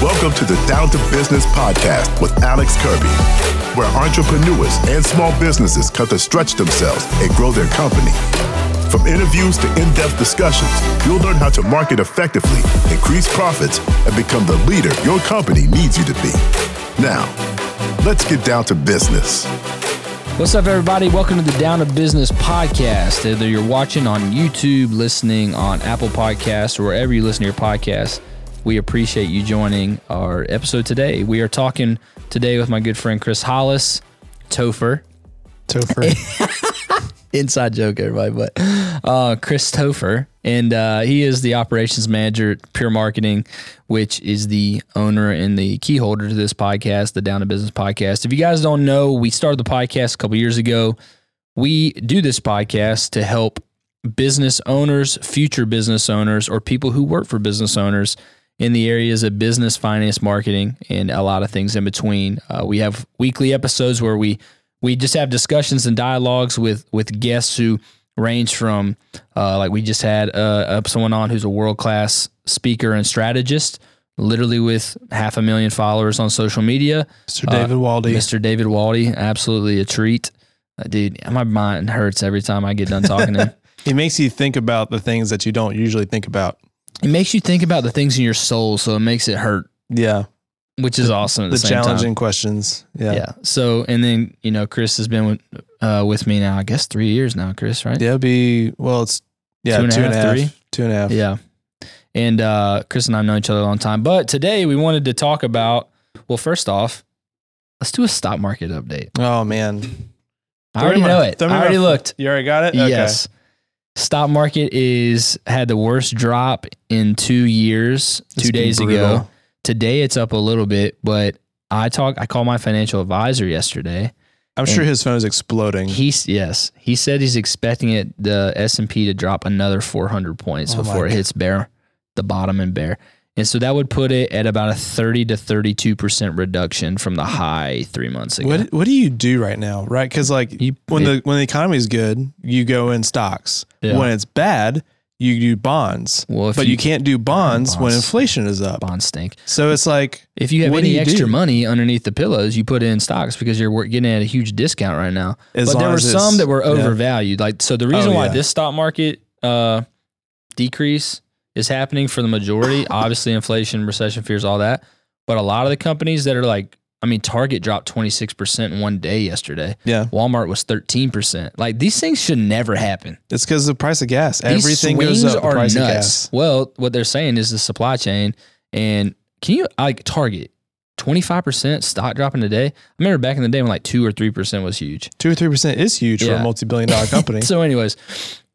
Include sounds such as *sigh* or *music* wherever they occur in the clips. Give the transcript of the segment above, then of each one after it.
Welcome to the Down to Business podcast with Alex Kirby, where entrepreneurs and small businesses come to stretch themselves and grow their company. From interviews to in depth discussions, you'll learn how to market effectively, increase profits, and become the leader your company needs you to be. Now, let's get down to business. What's up, everybody? Welcome to the Down to Business podcast. Whether you're watching on YouTube, listening on Apple Podcasts, or wherever you listen to your podcast, we appreciate you joining our episode today. We are talking today with my good friend Chris Hollis, Topher. Topher. *laughs* Inside joke, everybody, but uh, Chris Topher, and uh, he is the operations manager at Pure Marketing, which is the owner and the key holder to this podcast, the Down to Business podcast. If you guys don't know, we started the podcast a couple years ago. We do this podcast to help business owners, future business owners, or people who work for business owners in the areas of business, finance, marketing, and a lot of things in between. Uh, we have weekly episodes where we we just have discussions and dialogues with with guests who range from uh, like we just had uh, someone on who's a world class speaker and strategist, literally with half a million followers on social media. Mr. David Waldy. Mr. David Waldy, absolutely a treat, uh, dude. My mind hurts every time I get done talking to him. *laughs* He makes you think about the things that you don't usually think about. It makes you think about the things in your soul, so it makes it hurt, Yeah. which is awesome. At the, The same time. challenging questions. Yeah. Yeah. So, and then you know, Chris has been with uh, with me now. I guess three years now, Chris. Right? Yeah. be, well, it's, yeah, Two and two and a half, three? Two and a half. Yeah. And uh, Chris and I have known each other a long time, but today we wanted to talk about. Well, first off, let's do a stock market update. Oh, man. I already know it. I already looked. You already got it? Okay. Yes. Stock market is had the worst drop in two years. It's two days ago. Today it's up a little bit, but I talk. I called my financial advisor yesterday. I'm sure his phone is exploding. He's yes. He said he's expecting it the S and P to drop another 400 points Oh before it hits bear, the bottom and bear, and so that would put it at about a 30 to 32 percent reduction from the high three months ago. What What do you do right now, right? Because like You- when the when the economy is good, you go in stocks. Yeah. When it's bad, you do bonds. Well, if but you- you, can't do bonds, when inflation is up. bonds stink. So it's like If you have any you extra do? money underneath the pillows, you put it in stocks because you're getting at a huge discount right now. As but there were some that were yeah. overvalued. Like so, the reason Oh, why yeah. this stock market uh, decrease is happening for the majority, *coughs* obviously inflation, recession fears, all that. But a lot of the companies that are like, I mean, Target dropped twenty six percent in one day yesterday. yeah, Walmart was thirteen percent. Like these things should never happen. it's because the price of gas. These Everything goes up. The are price of nuts. gas. Well, what they're saying is the supply chain. And can you like Target? 25% stock dropping today. I remember back in the day when like 2 or 3% was huge. Two or three percent is huge for a multi-billion dollar *laughs* company. So, anyways,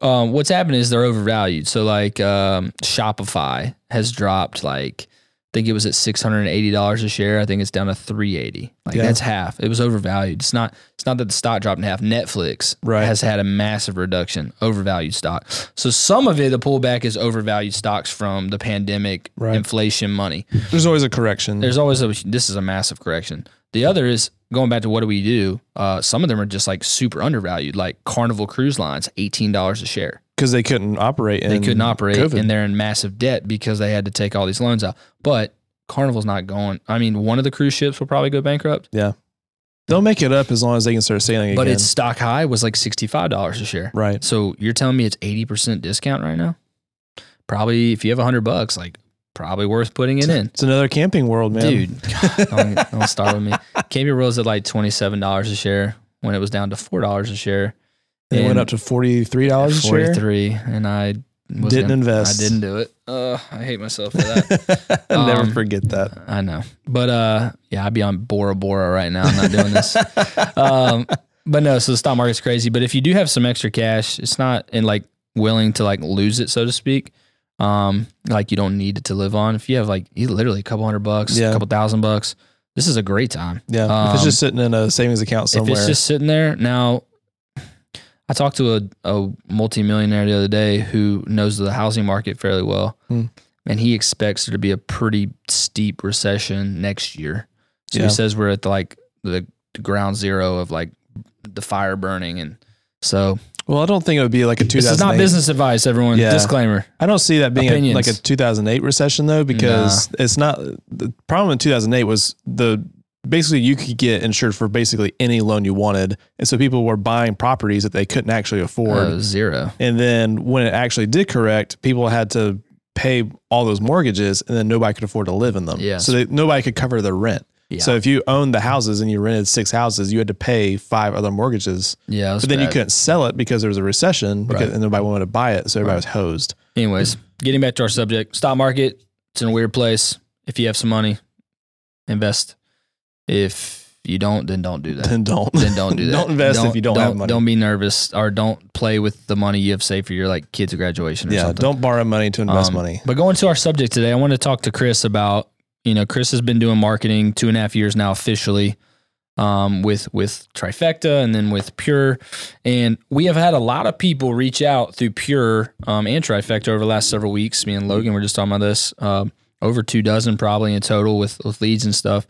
um, what's happening is they're overvalued. So, like um, Shopify has dropped like think it was at six hundred and eighty dollars a share. I think it's down to three eighty. Like Yeah. that's half. It was overvalued. It's not. It's not that the stock dropped in half. Netflix Right. has had a massive reduction, overvalued stock. So some of it, the pullback is overvalued stocks from the pandemic, Right. inflation, money. There's always a correction. There's always a. This is a massive correction. The other is going back to what do we do? Uh, some of them are just like super undervalued, like Carnival Cruise Lines, eighteen dollars a share. Because they couldn't operate. And they couldn't operate, COVID. and they're in massive debt because they had to take all these loans out. But Carnival's not going. I mean, one of the cruise ships will probably go bankrupt, Yeah, They'll make it up as long as they can start sailing but again. its stock high was like sixty five dollars a share. right. So you're telling me it's eighty percent discount right now? Probably, if you have a hundred bucks, like probably worth putting it in. It's another camping world, man. Dude, God, *laughs* don't, don't start with me. Camping World's at like twenty seven dollars a share when it was down to four dollars a share. They went up to forty three dollars a forty three, and I Didn't gonna- invest. I didn't do it. Uh, I hate myself for that. *laughs* I'll never Um, forget that. I know, but uh, yeah, I'd be on Bora Bora right now. I'm not doing this. *laughs* um, but no, so the stock market's crazy. But if you do have some extra cash, it's not in like willing to like lose it, so to speak. Um, like you don't need it to live on. If you have like you literally a couple hundred bucks, Yeah. a couple thousand bucks, this is a great time. yeah, if it's um, just sitting in a savings account somewhere. If it's just sitting there now, I talked to a, a multimillionaire the other day who knows the housing market fairly well, Hmm. and he expects there to be a pretty steep recession next year. So Yeah. he says we're at the, like the, ground zero of like the fire burning, and so Well, I don't think it would be like a 2008. This is not business advice, everyone. Yeah. Disclaimer. I don't see that being a, like a 2008 recession though, because it's not. The problem in 2008 was the basically you could get insured for basically any loan you wanted, and so people were buying properties that they couldn't actually afford. Uh, zero. And then when it actually did correct, people had to pay all those mortgages, and then nobody could afford to live in them. Yeah. So they, nobody could cover their rent. Yeah. So if you owned the houses and you rented six houses, you had to pay five other mortgages. Yeah. But then you couldn't sell it because there was a recession because, Right. and nobody wanted to buy it. So everybody was hosed. Anyways, getting back to our subject, stock market. It's in a weird place. If you have some money, invest. If you don't, then don't do that. Then don't. then don't do *laughs* that. don't invest if you don't, have money. Don't be nervous or don't play with the money you have saved for your like kids' graduation or yeah, something. don't borrow money to invest Um, money. But going to our subject today, I want to talk to Chris about, you know, Chris has been doing marketing two and a half years now officially um, with with Trifecta and then with Pure. And we have had a lot of people reach out through Pure um, and Trifecta over the last several weeks. Me and Logan were just talking about this. Um, over two dozen probably in total with, with leads and stuff.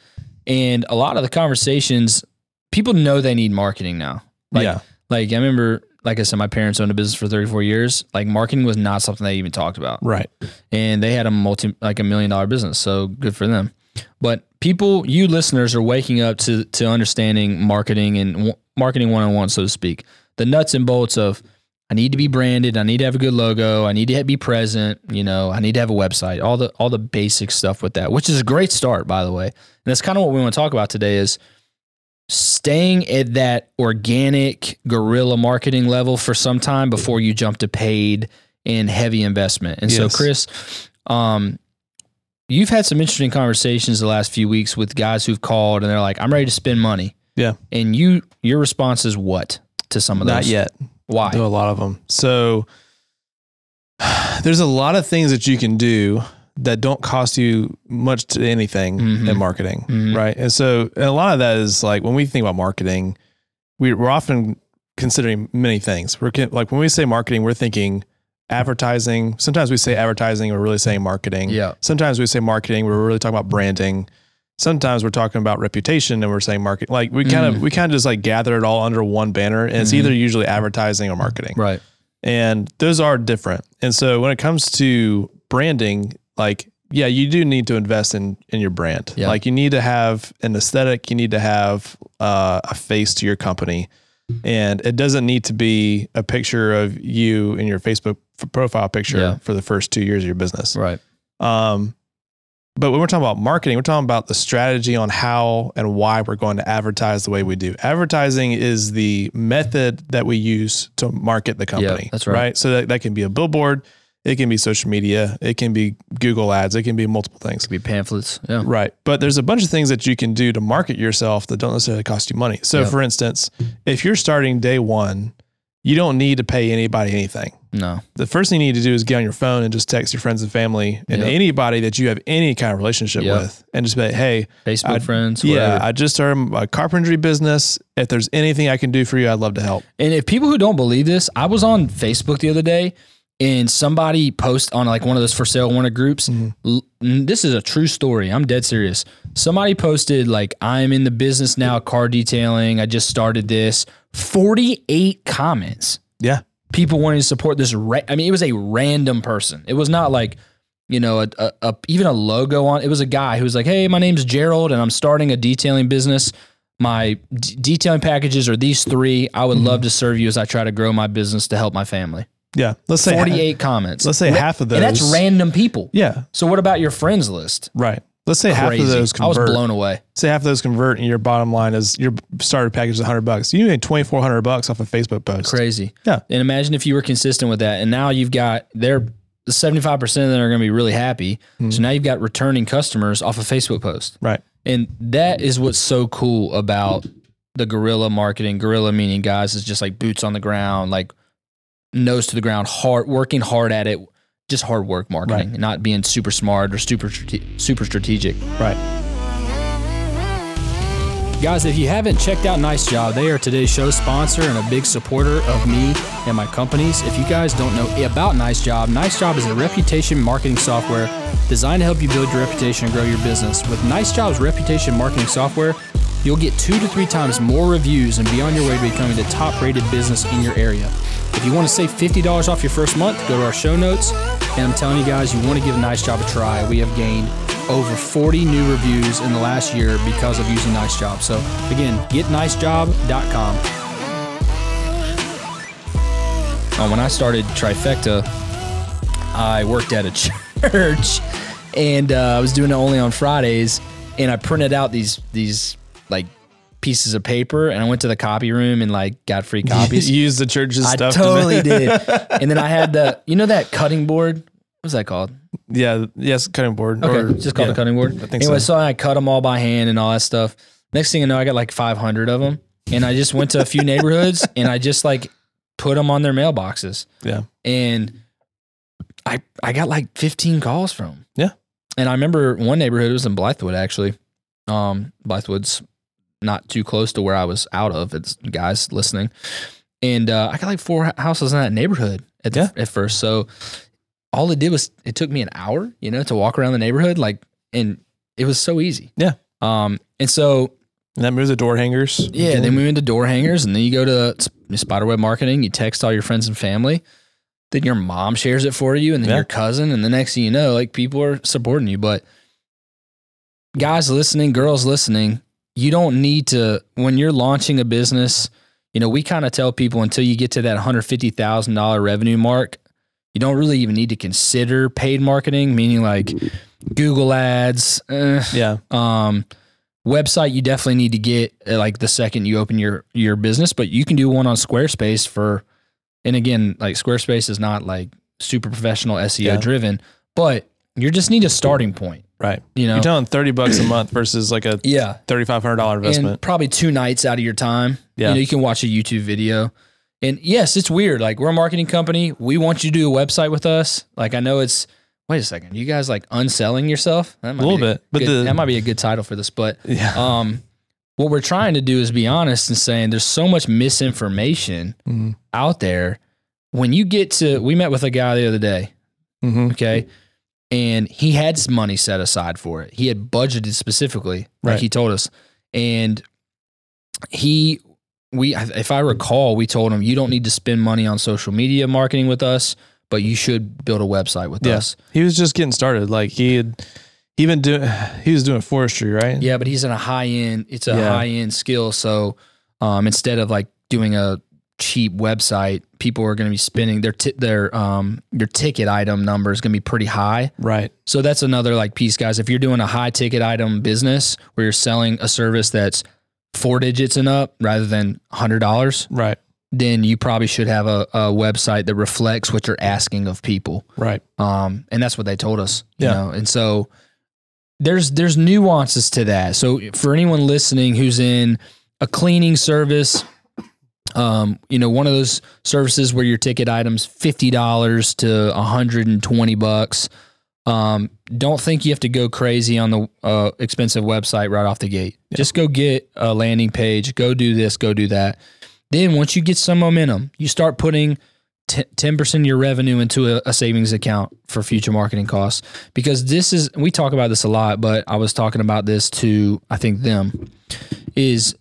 And a lot of the conversations, people know they need marketing now. Like, yeah, like I remember, like I said, my parents owned a business for 34 years. Like marketing was not something they even talked about right. and they had a multi like a million dollar business so good for them but people you listeners are waking up to to understanding marketing and w- marketing one-on-one so to speak the nuts and bolts of i need to be branded i need to have a good logo i need to be present you know i need to have a website all the all the basic stuff with that which is a great start by the way and that's kind of what we want to talk about today is staying at that organic guerrilla marketing level for some time before you jump to paid and heavy investment. And so, Chris, um, you've had some interesting conversations the last few weeks with guys who've called and they're like, "I'm ready to spend money." Yeah. And you, your response is what to some of those? Not yet. Why? Do a lot of them. So *sighs* there's a lot of things that you can do that don't cost you much to anything Mhm. in marketing, Mhm. right? And so and a lot of that is like when we think about marketing, we, we're often considering many things. We're like when we say marketing, we're thinking advertising. Sometimes we say advertising, we're really saying marketing. Yeah. Sometimes we say marketing, we're really talking about branding. Sometimes we're talking about reputation and we're saying market. Like we kind Mm. of we kind of just like gather it all under one banner, and it's Mhm. either usually advertising or marketing Right. and those are different. And so when it comes to branding, like yeah, you do need to invest in in your brand. Yeah. Like you need to have an aesthetic, you need to have uh, a face to your company, and it doesn't need to be a picture of you in your Facebook profile picture Yeah. for the first two years of your business. Right. Um, but when we're talking about marketing, we're talking about the strategy on how and why we're going to advertise the way we do. Advertising is the method that we use to market the company. that's right. So that, that can be a billboard, it can be social media, it can be Google ads, it can be multiple things. It could be pamphlets. Yeah. Right. But there's a bunch of things that you can do to market yourself that don't necessarily cost you money. So Yep. for instance, if you're starting day one, you don't need to pay anybody anything No. the first thing you need to do is get on your phone and just text your friends and family and Yep. anybody that you have any kind of relationship Yep. with and just like, hey, Facebook I- friends. yeah, whatever. I just started a carpentry business. If there's anything I can do for you, I'd love to help. And if people who don't believe this, I was on Facebook the other day and somebody post on like one of those for sale wanted groups. Mm-hmm. N- This is a true story. I'm dead serious. Somebody posted like, I'm in the business now, car detailing. I just started this. 48 comments. Yeah. People wanting to support this. Ra- I mean, it was a random person. It was not like, you know, a, a, a even a logo on. It was a guy who was like, "Hey, my name's Gerald, and I'm starting a detailing business. My d- detailing packages are these three. I would mm-hmm. love to serve you as I try to grow my business to help my family." Yeah. Let's say 48 comments. let's say half of those. and that's random people. Yeah. So what about your friends list? Right. Let's say half of those convert. I was blown away. Say half of those convert and your bottom line is your starter package is 100 bucks. You made 2400 bucks off a Facebook post. Crazy. Yeah. And imagine if you were consistent with that. And now you've got they're 75% of them are going to be really happy. Hmm. So now you've got returning customers off a Facebook post. Right. And that is what's so cool about the guerrilla marketing. Guerrilla meaning guys is just like boots on the ground, like nose to the ground, hard working hard at it, just hard work marketing, Right. not being super smart or super super strategic. Right. Guys, if you haven't checked out Nice Job, they are today's show sponsor and a big supporter of me and my companies. If you guys don't know about Nice Job, Nice Job is a reputation marketing software designed to help you build your reputation and grow your business. With Nice Job's reputation marketing software, you'll get two to three times more reviews and be on your way to becoming the top rated business in your area. If you want to save $50 off your first month, go to our show notes. And I'm telling you guys, you want to give nice job a try. We have gained over 40 new reviews in the last year because of using Nice Job. So again, getnicejob.com. Uh, when I started Trifecta, I worked at a *laughs* church and uh, I was doing it only on Fridays. And I printed out these these like pieces of paper and I went to the copy room and like got free copies. *laughs* Use the church's I stuff. to totally make- did. *laughs* And then I had the you know that cutting board. What's that called? Yeah. Yes. Cutting board. Okay, or- just called yeah, a cutting board. I think anyway, so. so. I cut them all by hand and all that stuff. Next thing you know, I got like 500 of them, and I just went to a few neighborhoods *laughs* and I just like put them on their mailboxes. Yeah. and I I got like 15 calls from 'em. Yeah. And I remember one neighborhood it was in Blythewood actually. Um, Blythewood's not too close to where I was out of. It's guys listening, and uh, I got like four houses in that neighborhood at the, Yeah. at first. So all it did was it took me an hour, you know, to walk around the neighborhood, like, and it was so easy. Yeah. Um, and so And that moves the door hangers. yeah, then we went to door hangers, and then you go to Spiderweb Marketing. You text all your friends and family. Then your mom shares it for you, and then Yeah. your cousin, and the next thing you know, like people are supporting you. But guys listening, girls listening, you don't need to when you're launching a business. You know, we kind of tell people until you get to that hundred fifty thousand dollar revenue mark, you don't really even need to consider paid marketing, meaning like Google ads. eh, Yeah. um, website you definitely need to get uh, like the second you open your your business, but you can do one on Squarespace for. And again, like Squarespace is not like super professional SEO Yeah. driven, but you just need a starting point. Right. You know, You're telling 30 bucks a month versus like a *clears throat* yeah, $3,500 and investment. probably two nights out of your time. Yeah. you know, you can watch a YouTube video. And yes, it's weird. Like we're a marketing company. We want you to do a website with us. Like I know it's. Wait a second. You guys like unselling yourself? That might A little be bit, but good- the- that might be a good title for this. But *laughs* yeah. um, what we're trying to do is be honest and saying there's so much misinformation Mhm. out there. When you get to, we met with a guy the other day, hmm okay, and he had some money set aside for it. He had budgeted specifically, like Right. he told us, and he, we, if I recall, we told him you don't need to spend money on social media marketing with us, but you should build a website with Yeah. us. He was just getting started. Like he had, he been doing, *sighs* he was doing forestry, right? Yeah, but he's in a high end. It's a Yeah. high end skill. So um, instead of like doing a cheap website, people are going to be spending their ti- their um their ticket item number is going to be pretty high. Right. So that's another like piece, guys. If you're doing a high ticket item business where you're selling a service that's four digits and up rather than hundred dollars, Right. then you probably should have a, a website that reflects what you're asking of people. Right. Um, and that's what they told us. You Yeah. know, and so there's there's nuances to that. So for anyone listening who's in a cleaning service, um, you know, one of those services where your ticket items fifty dollars to hundred and twenty bucks. Um, don't think you have to go crazy on the uh, expensive website right off the gate. Just go get a landing page. Go do this. Go do that. Then once you get some momentum, you start putting ten percent of your revenue into a, a savings account for future marketing costs. Because this is we talk about this a lot, but I was talking about this to I think them is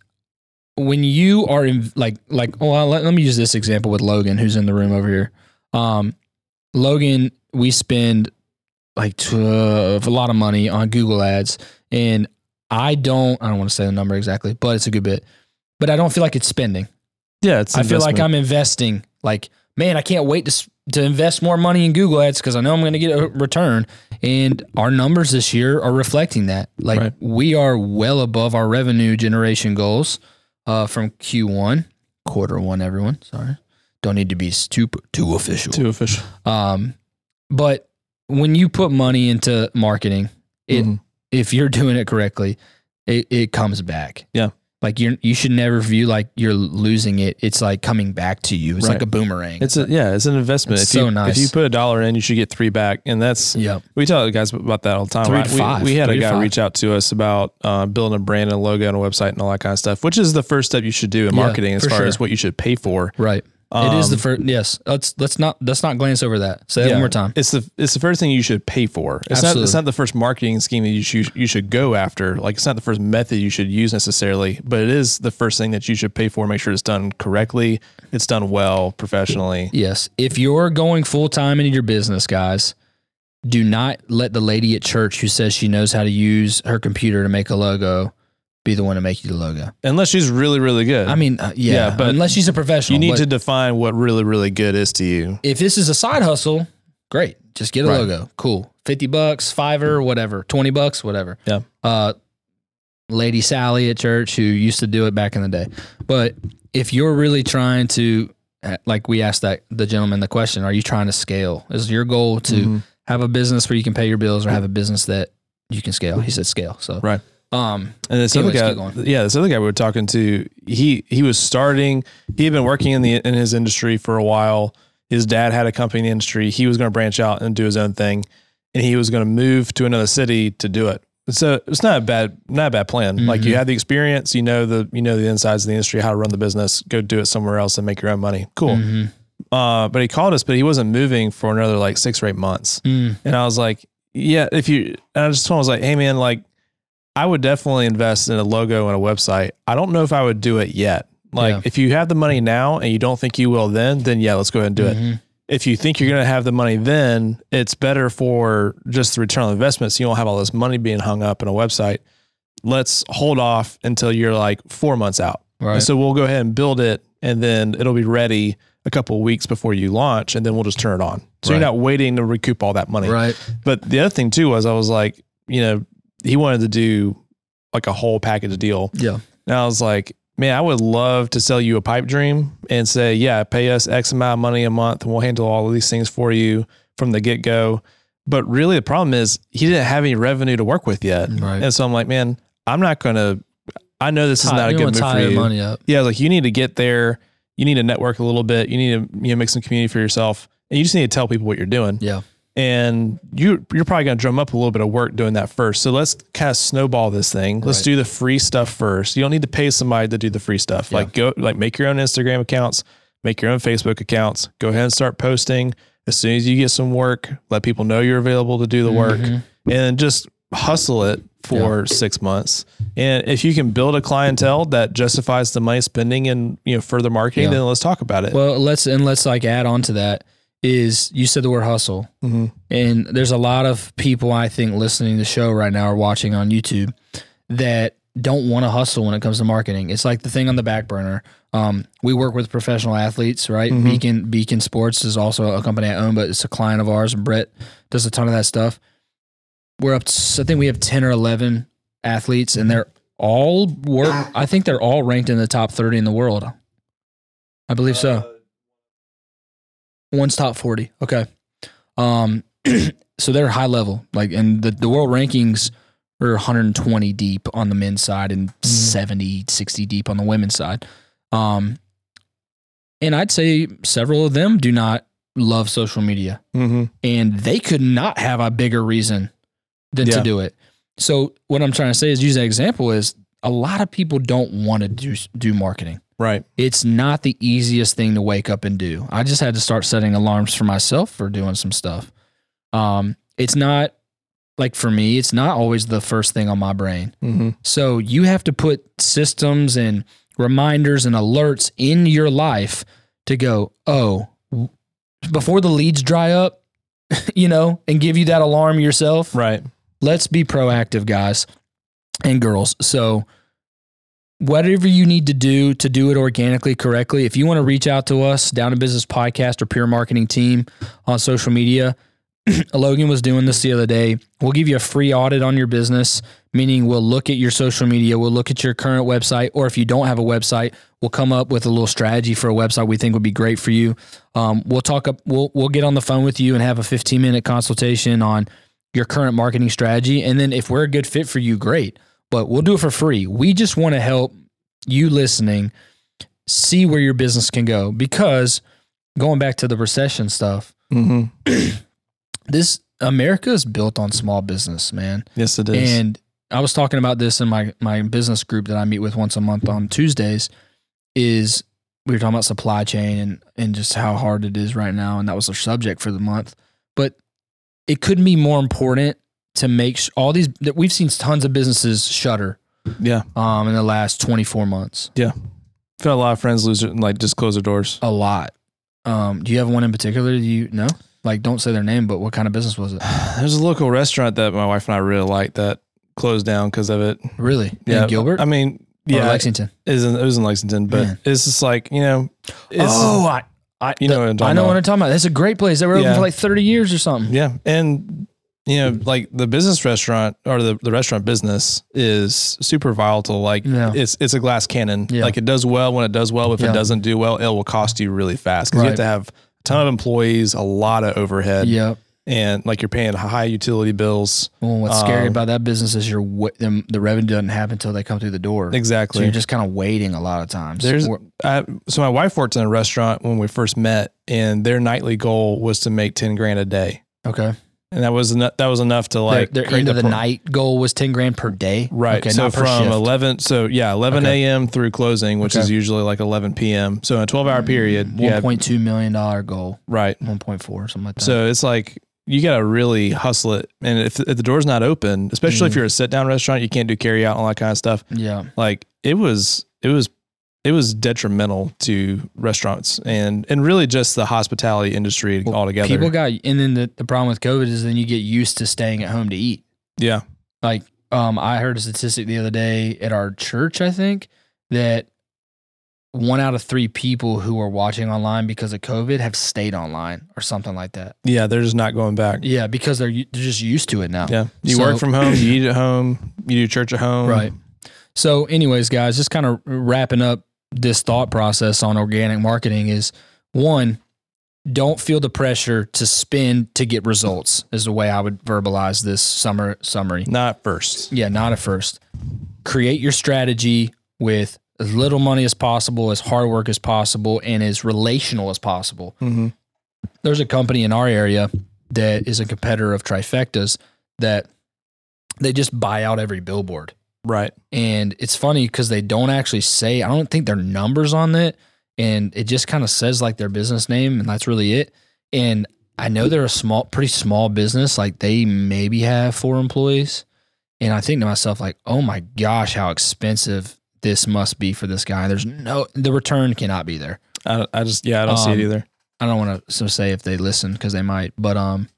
when you are in like like well let, let me use this example with Logan who's in the room over here. Um, Logan, we spend like a lot of money on Google ads, and I don't I don't want to say the number exactly, but it's a good bit. But I don't feel like it's spending. Yeah. It's I feel like. I'm investing. Like, man, I can't wait to s- to invest more money in Google Ads because I know I'm going to get a return. And our numbers this year are reflecting that. Like, Right. we are well above our revenue generation goals uh, from Q1, quarter one. Everyone, sorry, don't need to be too too official. too official. Um, but when you put money into marketing, it Mhm. if you're doing it correctly, it, it comes back. Yeah. Like you're you should never view like you're losing it. It's like coming back to you. It's like a boomerang. It's a, yeah, it's an investment. It's if you, so nice. If you put a dollar in, you should get three back. And that's, yeah. we tell the guys about that all the time. Three right? to We- five. We, had Three a guy reach out to us about uh, building a brand and a logo and a website and all that kind of stuff, which is the first step you should do in Yeah, marketing as far sure. as what you should pay for. Right. It is the Um, first. Yes, let's let's not let's not glance over that. Say that Yeah. one more time. It's the it's the first thing you should pay for. It's not it's not the first marketing scheme that you should you should go after. Like it's not the first method you should use necessarily, but it is the first thing that you should pay for. Make sure it's done correctly. It's done well, professionally. Yes, if you're going full time into your business, guys, do not let the lady at church who says she knows how to use her computer to make a logo be the one to make you the logo. Unless she's really really good. I mean, uh, yeah, Yeah, but unless she's a professional, you need but to define what really really good is to you. If this is a side hustle, great. Just get a Right. logo. Cool. 50 bucks, Fiverr, whatever. 20 bucks, whatever. Yeah. Uh, Lady Sally at church who used to do it back in the day. But if you're really trying to, uh, like we asked that the gentleman the question, are you trying to scale? Is your goal to Mhm. have a business where you can pay your bills or have a business that you can scale? He said scale. So Right. Um, And this Anyways, other guy, yeah, this other guy we were talking to, he he was starting. He had been working in the in his industry for a while. His dad had a company in the industry. He was going to branch out and do his own thing, and he was going to move to another city to do it. So it's not a bad not a bad plan. Like you Mhm. have the experience, you know the you know the insides of the industry, how to run the business. Go do it somewhere else and make your own money. Cool. mhm. Uh, but he called us, but he wasn't moving for another like six or eight months. Mm, And I was like, yeah, if you, and I just told him, I was like, hey man, like, I would definitely invest in a logo and a website. I don't know if I would do it yet. Like, Yeah. if you have the money now and you don't think you will then, then yeah, let's go ahead and do it. mhm. If you think you're going to have the money then, it's better for just the return on investment. So you don't have all this money being hung up in a website. Let's hold off until you're like four months out. Right. And so we'll go ahead and build it and then it'll be ready a couple of weeks before you launch and then we'll just turn it on. So Right. you're not waiting to recoup all that money. right. But the other thing too was I was like, you know, he wanted to do like a whole package deal. Yeah. And I was like, man, I would love to sell you a pipe dream and say, yeah, pay us X amount of money a month and we'll handle all of these things for you from the get go. But really the problem is he didn't have any revenue to work with yet. Right. And so I'm like, man, I'm not going to, I know this is not a good move for you. money up. Yeah, like you need to get there. You need to network a little bit. You need to you know make some community for yourself, and you just need to tell people what you're doing. Yeah. And you you're probably going to drum up a little bit of work doing that first. So let's kind of snowball this thing. Let's Right. do the free stuff first. You don't need to pay somebody to do the free stuff. Yeah. Like go like make your own Instagram accounts, make your own Facebook accounts. Go ahead and start posting. As soon as you get some work, let people know you're available to do the work, Mhm. and just hustle it for six months. And if you can build a clientele that justifies the money spending and you know further marketing, Yeah. then let's talk about it. Well, let's and let's like add on to that is you said the word hustle, Mhm. and there's a lot of people I think listening to the show right now or watching on YouTube that don't want to hustle when it comes to marketing. It's like the thing on the back burner. Um, we work with professional athletes, right? Mhm. Beacon Beacon Sports is also a company I own, but it's a client of ours, and Brett does a ton of that stuff. We're up. To, I think we have ten or eleven athletes, and they're all work. I think they're all ranked in the top thirty in the world. I believe so. One's top 40. Okay. Um, *clears throat* so they're high level. Like, and the, the world rankings are 120 deep on the men's side and 70, 60 deep on the women's side. Um, and I'd say several of them do not love social media Mhm. and they could not have a bigger reason than to do it. So what I'm trying to say is use that example is a lot of people don't want to do, do marketing Right. it's not the easiest thing to wake up and do. I just had to start setting alarms for myself for doing some stuff. Um, it's not like for me, it's not always the first thing on my brain. hmm So you have to put systems and reminders and alerts in your life to go, oh, before the leads dry up, *laughs* you know, and give you that alarm yourself Right. let's be proactive guys and girls so whatever you need to do to do it organically correctly if you want to reach out to us down to business podcast or pure marketing team on social media *clears throat* logan was doing this the other day we'll give you a free audit on your business meaning we'll look at your social media we'll look at your current website or if you don't have a website we'll come up with a little strategy for a website we think would be great for you um, we'll talk up we'll, we'll get on the phone with you and have a 15 minute consultation on your current marketing strategy. And then if we're a good fit for you, great. But we'll do it for free. We just want to help you listening see where your business can go. Because going back to the recession stuff, hmm *clears throat* this America is built on small business, man. Yes, it is. And I was talking about this in my my business group that I meet with once a month on Tuesdays. Is we were talking about supply chain and and just how hard it is right now, and that was our subject for the month. But it couldn't be more important to make sh- all these that we've seen tons of businesses shutter Yeah. um in the last 24 months. Yeah. Felt a lot of friends lose it, like just close their doors. A lot. Um, do you have one in particular? Do you know? Like, don't say their name, but what kind of business was it? *sighs* There's a local restaurant that my wife and I really like that closed down because of it. Really? Yeah. in Gilbert? I mean, Or yeah, Lexington. it was in, it was in Lexington, but Man. it's just like, you know, it's, oh, I, I, you know what I'm I know about. what I'm talking about. That's a great place. They were open Yeah. for like 30 years or something. Yeah. And, you know, like the business restaurant or the, the restaurant business is super volatile. Like Yeah. it's, it's a glass cannon. Yeah. Like it does well when it does well. If Yeah. it doesn't do well, it will cost you really fast because you have to have a ton of employees, a lot of overhead, Yep. and like you're paying high utility bills. Well, what's scary Um, about that business is you're wa- them, the revenue doesn't happen until they come through the door. So Exactly. you're just kind of waiting a lot of times. There's I, so my wife worked in a restaurant when we first met, and their nightly goal was to make ten grand a day, okay. And that was enough, that was enough to like their, their end of the pro- night goal was 10 grand per day. Right. Okay. so not per from eleven, so yeah, eleven Okay. a.m. through closing, which Okay. is usually like eleven p.m. So in a twelve-hour period, $1.2 million goal, right. 1.4, something like that. So it's like you got to really hustle it, and if, if the door's not open, especially if Mhm. you're a sit-down restaurant, you can't do carry out and all that kind of stuff. yeah. Like it was, it was. It was detrimental to restaurants and and really just the hospitality industry Well, altogether. People got, and then the, the problem with COVID is then you get used to staying at home to eat. yeah, Like, um, I heard a statistic the other day at our church, I think, that one out of three people who are watching online because of COVID have stayed online or something like that. yeah, they're just not going back. Yeah, because they're they're just used to it now. Yeah, you So- work from home, you eat at home, you do church at home. Right. So, anyways, guys, just kind of wrapping up this thought process on organic marketing is one, don't feel the pressure to spend to get results. Is the way I would verbalize this summer summary. Not first. Yeah, not at first. Create your strategy with as little money as possible, as hard work as possible, and as relational as possible. Mm-hmm. There's a company in our area that is a competitor of Trifecta's that they just buy out every billboard. Right. And it's funny because they don't actually say, I don't think their numbers on it. And it just kind of says like their business name, and that's really it. And I know they're a small, pretty small business. Like they maybe have four employees. And I think to myself, like, oh my gosh, how expensive this must be for this guy. There's no, the return cannot be there. I, I just yeah, I don't see it Um, either. I don't want to so say if they listen because they might, but um,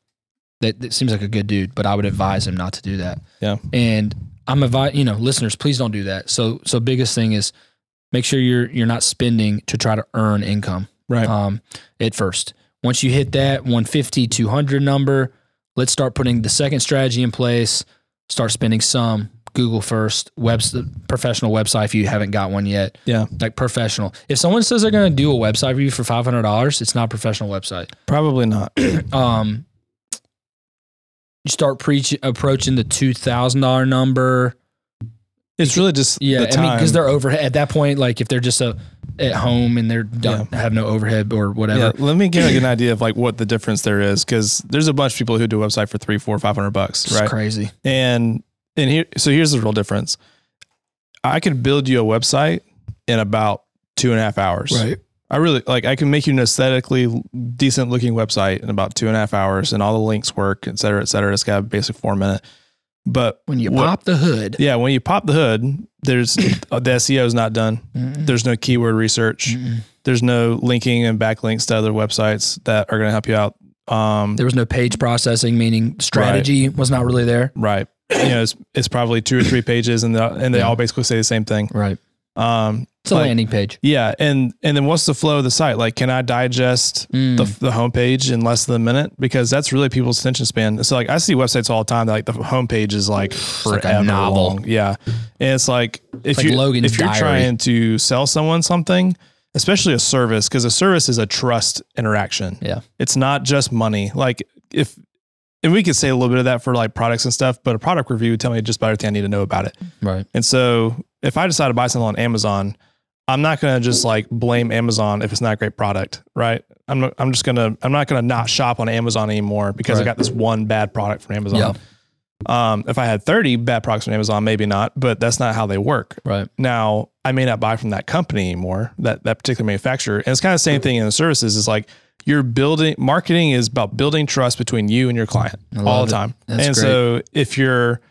that, that seems like a good dude. But I would advise him not to do that. Yeah. And I'm advise you know listeners, please don't do that. So so biggest thing is make sure you're you're not spending to try to earn income. Right. Um, at first, once you hit that 150 200 number, let's start putting the second strategy in place. Start spending some. Google first, webs professional website if you haven't got one yet yeah. like professional. If someone says they're going to do a website for you for five hundred dollars, it's not a professional website. Probably not. *clears throat* Um, you start preach approaching the two thousand dollar number. It's really just Yeah, the I mean because they're overhead at that point. Like if they're just a at home and they're done, have no overhead or whatever. yeah, let me give you an *laughs* idea of like what the difference there is because there's a bunch of people who do a website for three, four, five hundred bucks, It's right? crazy. And and here, so here's the real difference. I could build you a website in about two and a half hours. I really like. I can make you an aesthetically decent looking website in about two and a half hours, and all the links work, et cetera, et cetera. It's got a basic format. But When you what- pop the hood, yeah, when you pop the hood, there's *coughs* uh, the SEO is not done. Mm-mm. There's no keyword research. Mm-mm. There's no linking and backlinks to other websites that are going to help you out. Um, there was no page processing, meaning strategy was not really there. right. You know, it's, it's probably two or three pages, and the, and they Yeah. all basically say the same thing. Right. Um, It's a Like- landing page. yeah, and and then what's the flow of the site? Like, can I digest Mm. the, the homepage in less than a minute because that's really people's attention span. So like I see websites all the time that like the homepage is like like a forever novel. long. Yeah. And it's like if like you Logan's if you're diary. trying to sell someone something, especially a service, because a service is a trust interaction. Yeah. It's not just money. Like if and we could say a little bit of that for like products and stuff, but a product review would tell me just about everything I need to know about it. Right. And so if I decide to buy something on Amazon, I'm not going to just like blame Amazon if it's not a great product, right? I'm I'm just going to I'm not going to not shop on Amazon anymore because I got this one bad product from Amazon. Yeah. Um, if I had 30 bad products from Amazon, maybe not, but that's not how they work. Right. Now, I may not buy from that company anymore, that that particular manufacturer. And it's kind of the same thing in the services. Is like you're building marketing is about building trust between you and your client all the time. And great. so if your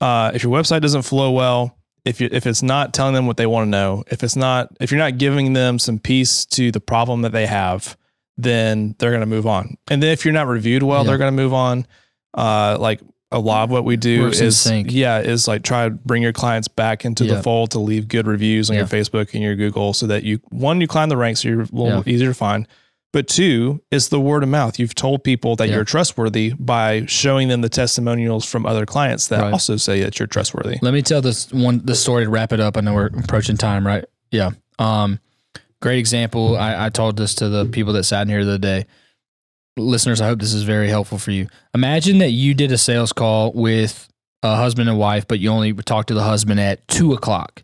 uh, if your website doesn't flow well, if you if it's not telling them what they want to know, if it's not if you're not giving them some peace to the problem that they have, then they're going to move on. And then if you're not reviewed well, Yeah. they're going to move on. Uh, like a lot of what we do Works is yeah is like try to bring your clients back into Yeah. the fold to leave good reviews on your Facebook and your Google so that you one you climb the ranks so you're a little Yeah. easier to find. But two, is the word of mouth. You've told people that Yeah. you're trustworthy by showing them the testimonials from other clients that Right. also say that you're trustworthy. Let me tell this one the story to wrap it up. I know we're approaching time, right? Yeah. Um, great example. I, I told this to the people that sat in here the other day. Listeners, I hope this is very helpful for you. Imagine that you did a sales call with a husband and wife, but you only talk to the husband at two o'clock.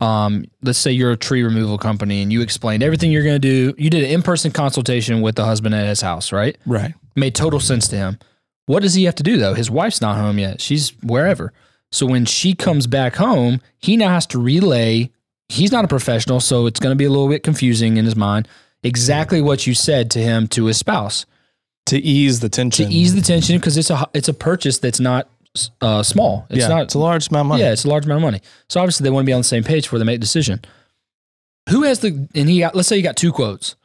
Um, let's say you're a tree removal company and you explained everything you're going to do. You did an in person consultation with the husband at his house, right? Right. made total sense to him. What does he have to do though? His wife's not home yet. She's wherever. So when she comes back home, he now has to relay. He's not a professional, so it's going to be a little bit confusing in his mind. Exactly what you said to him to his spouse To ease the tension. to ease the tension because it's a it's a purchase that's not uh, small. It's yeah, not it's a large amount of money. yeah, it's a large amount of money. So obviously they want to be on the same page before they make a decision. Who has the and he got let's say you got two quotes.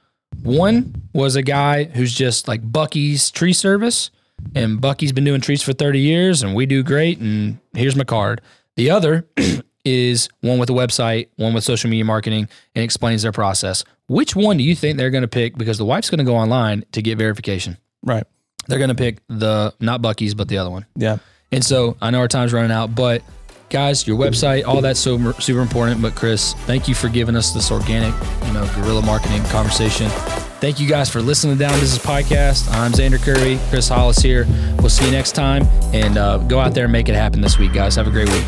One was a guy who's just like Bucky's tree service, and Bucky's been doing trees for 30 years, and we do great, and here's my card. The other *clears throat* is one with a website, one with social media marketing, and explains their process. Which one do you think they're going to pick? Because the wife's going to go online to get verification. Right. They're going to pick the not Bucky's, but the other one. Yeah. And so I know our time's running out, but guys, your website, all that's so super important. But Chris, thank you for giving us this organic, you know, guerrilla marketing conversation. Thank you guys for listening to Down Business Podcast. I'm Alex Kirby, Chris Hollis here. We'll see you next time and uh, go out there and make it happen this week, guys. Have a great week.